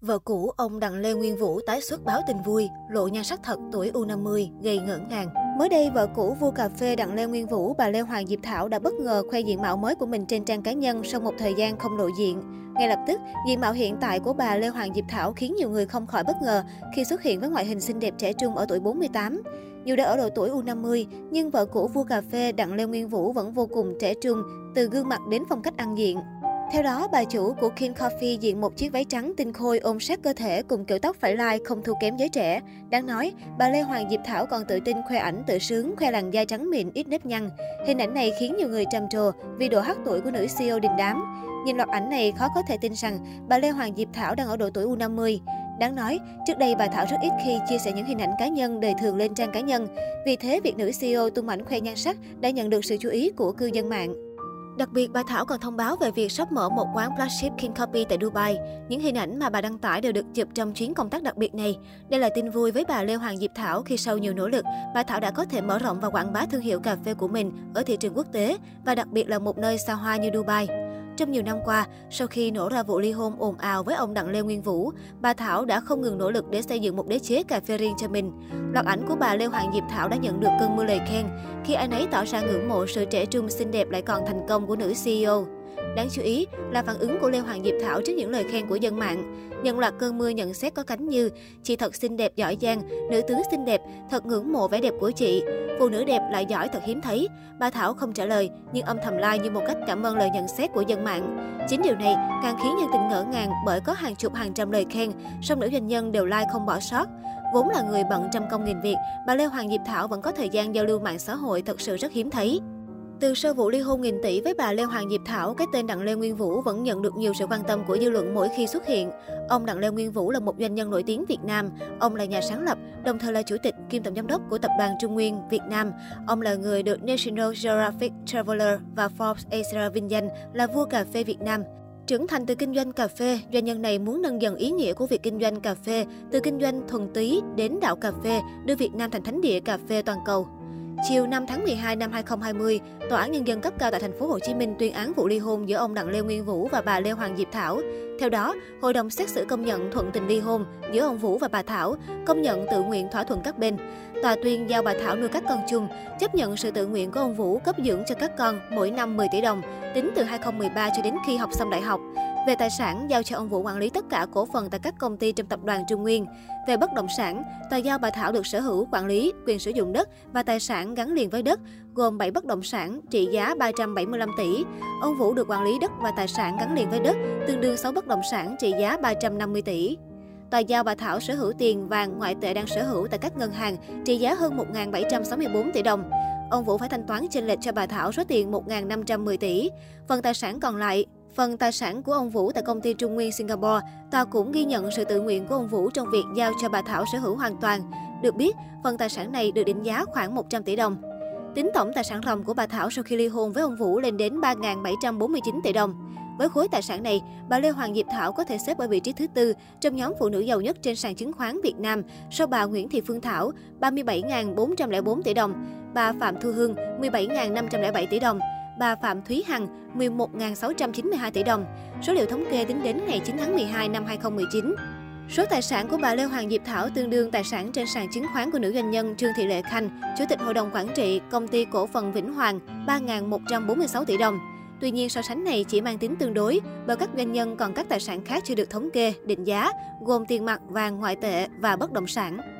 Vợ cũ ông Đặng Lê Nguyên Vũ tái xuất báo tin vui, lộ nhan sắc thật tuổi U50 gây ngỡ ngàng. Mới đây, vợ cũ vua cà phê Đặng Lê Nguyên Vũ, bà Lê Hoàng Diệp Thảo đã bất ngờ khoe diện mạo mới của mình trên trang cá nhân sau một thời gian không lộ diện. Ngay lập tức, diện mạo hiện tại của bà Lê Hoàng Diệp Thảo khiến nhiều người không khỏi bất ngờ khi xuất hiện với ngoại hình xinh đẹp trẻ trung ở tuổi 48. Dù đã ở độ tuổi U50, nhưng vợ cũ vua cà phê Đặng Lê Nguyên Vũ vẫn vô cùng trẻ trung, từ gương mặt đến phong cách ăn diện. Theo đó, bà chủ của King Coffee diện một chiếc váy trắng tinh khôi ôm sát cơ thể cùng kiểu tóc phải lai không thua kém giới trẻ. Đáng nói, bà Lê Hoàng Diệp Thảo còn tự tin khoe ảnh tự sướng, khoe làn da trắng mịn ít nếp nhăn. Hình ảnh này khiến nhiều người trầm trồ vì độ hắc tuổi của nữ CEO đình đám. Nhìn loạt ảnh này khó có thể tin rằng bà Lê Hoàng Diệp Thảo đang ở độ tuổi U50. Đáng nói, trước đây bà Thảo rất ít khi chia sẻ những hình ảnh cá nhân đời thường lên trang cá nhân. Vì thế, việc nữ CEO tung ảnh khoe nhan sắc đã nhận được sự chú ý của cư dân mạng. Đặc biệt, bà Thảo còn thông báo về việc sắp mở một quán flagship King Copy tại Dubai. Những hình ảnh mà bà đăng tải đều được chụp trong chuyến công tác đặc biệt này. Đây là tin vui với bà Lê Hoàng Diệp Thảo khi sau nhiều nỗ lực, bà Thảo đã có thể mở rộng và quảng bá thương hiệu cà phê của mình ở thị trường quốc tế và đặc biệt là một nơi xa hoa như Dubai. Trong nhiều năm qua, sau khi nổ ra vụ ly hôn ồn ào với ông Đặng Lê Nguyên Vũ, bà Thảo đã không ngừng nỗ lực để xây dựng một đế chế cà phê riêng cho mình. Loạt ảnh của bà Lê Hoàng Diệp Thảo đã nhận được cơn mưa lời khen khi anh ấy tỏ ra ngưỡng mộ sự trẻ trung xinh đẹp lại còn thành công của nữ CEO. Đáng chú ý là phản ứng của Lê Hoàng Diệp Thảo trước những lời khen của dân mạng. Nhận loạt cơn mưa nhận xét có cánh như Chị thật xinh đẹp giỏi giang, nữ tướng xinh đẹp, thật ngưỡng mộ vẻ đẹp của chị. Phụ nữ đẹp lại giỏi thật hiếm thấy. Bà Thảo không trả lời, nhưng âm thầm like như một cách cảm ơn lời nhận xét của dân mạng. Chính điều này càng khiến nhân tình ngỡ ngàng bởi có hàng chục hàng trăm lời khen, song nữ doanh nhân đều like không bỏ sót. Vốn là người bận trăm công nghìn việc, bà Lê Hoàng Diệp Thảo vẫn có thời gian giao lưu mạng xã hội thật sự rất hiếm thấy. Từ sau vụ ly hôn nghìn tỷ với bà Lê Hoàng Diệp Thảo, cái tên Đặng Lê Nguyên Vũ vẫn nhận được nhiều sự quan tâm của dư luận mỗi khi xuất hiện. Ông Đặng Lê Nguyên Vũ là một doanh nhân nổi tiếng Việt Nam. Ông là nhà sáng lập, đồng thời là chủ tịch kiêm tổng giám đốc của tập đoàn Trung Nguyên Việt Nam. Ông là người được National Geographic Traveler và Forbes Asia vinh danh là vua cà phê Việt Nam. Trưởng thành từ kinh doanh cà phê, doanh nhân này muốn nâng dần ý nghĩa của việc kinh doanh cà phê, từ kinh doanh thuần túy đến đạo cà phê, đưa Việt Nam thành thánh địa cà phê toàn cầu. Chiều 5 tháng 12 năm 2020, Tòa án Nhân dân cấp cao tại thành phố Hồ Chí Minh tuyên án vụ ly hôn giữa ông Đặng Lê Nguyên Vũ và bà Lê Hoàng Diệp Thảo. Theo đó, Hội đồng xét xử công nhận thuận tình ly hôn giữa ông Vũ và bà Thảo, công nhận tự nguyện thỏa thuận các bên. Tòa tuyên giao bà Thảo nuôi các con chung, chấp nhận sự tự nguyện của ông Vũ cấp dưỡng cho các con mỗi năm 10 tỷ đồng, tính từ 2013 cho đến khi học xong đại học. Về tài sản, giao cho ông Vũ quản lý tất cả cổ phần tại các công ty trong tập đoàn Trung Nguyên. Về bất động sản, tòa giao bà Thảo được sở hữu, quản lý, quyền sử dụng đất và tài sản gắn liền với đất, gồm 7 bất động sản trị giá 375 tỷ. Ông Vũ được quản lý đất và tài sản gắn liền với đất, tương đương 6 bất động sản trị giá 350 tỷ. Tòa giao bà Thảo sở hữu tiền vàng ngoại tệ đang sở hữu tại các ngân hàng trị giá hơn 1.764 tỷ đồng. Ông Vũ phải thanh toán chênh lệch cho bà Thảo số tiền 1.510 tỷ. Phần tài sản còn lại Phần tài sản của ông Vũ tại công ty Trung Nguyên Singapore, tòa cũng ghi nhận sự tự nguyện của ông Vũ trong việc giao cho bà Thảo sở hữu hoàn toàn. Được biết, phần tài sản này được định giá khoảng 100 tỷ đồng. Tính tổng tài sản ròng của bà Thảo sau khi ly hôn với ông Vũ lên đến 3.749 tỷ đồng. Với khối tài sản này, bà Lê Hoàng Diệp Thảo có thể xếp ở vị trí thứ tư trong nhóm phụ nữ giàu nhất trên sàn chứng khoán Việt Nam sau bà Nguyễn Thị Phương Thảo 37.404 tỷ đồng, bà Phạm Thu Hương 17.507 tỷ đồng, bà Phạm Thúy Hằng 11.692 tỷ đồng. Số liệu thống kê tính đến ngày 9 tháng 12 năm 2019. Số tài sản của bà Lê Hoàng Diệp Thảo tương đương tài sản trên sàn chứng khoán của nữ doanh nhân Trương Thị Lệ Khanh, Chủ tịch Hội đồng Quản trị Công ty Cổ phần Vĩnh Hoàng 3.146 tỷ đồng. Tuy nhiên, so sánh này chỉ mang tính tương đối, bởi các doanh nhân còn các tài sản khác chưa được thống kê, định giá, gồm tiền mặt, vàng, ngoại tệ và bất động sản.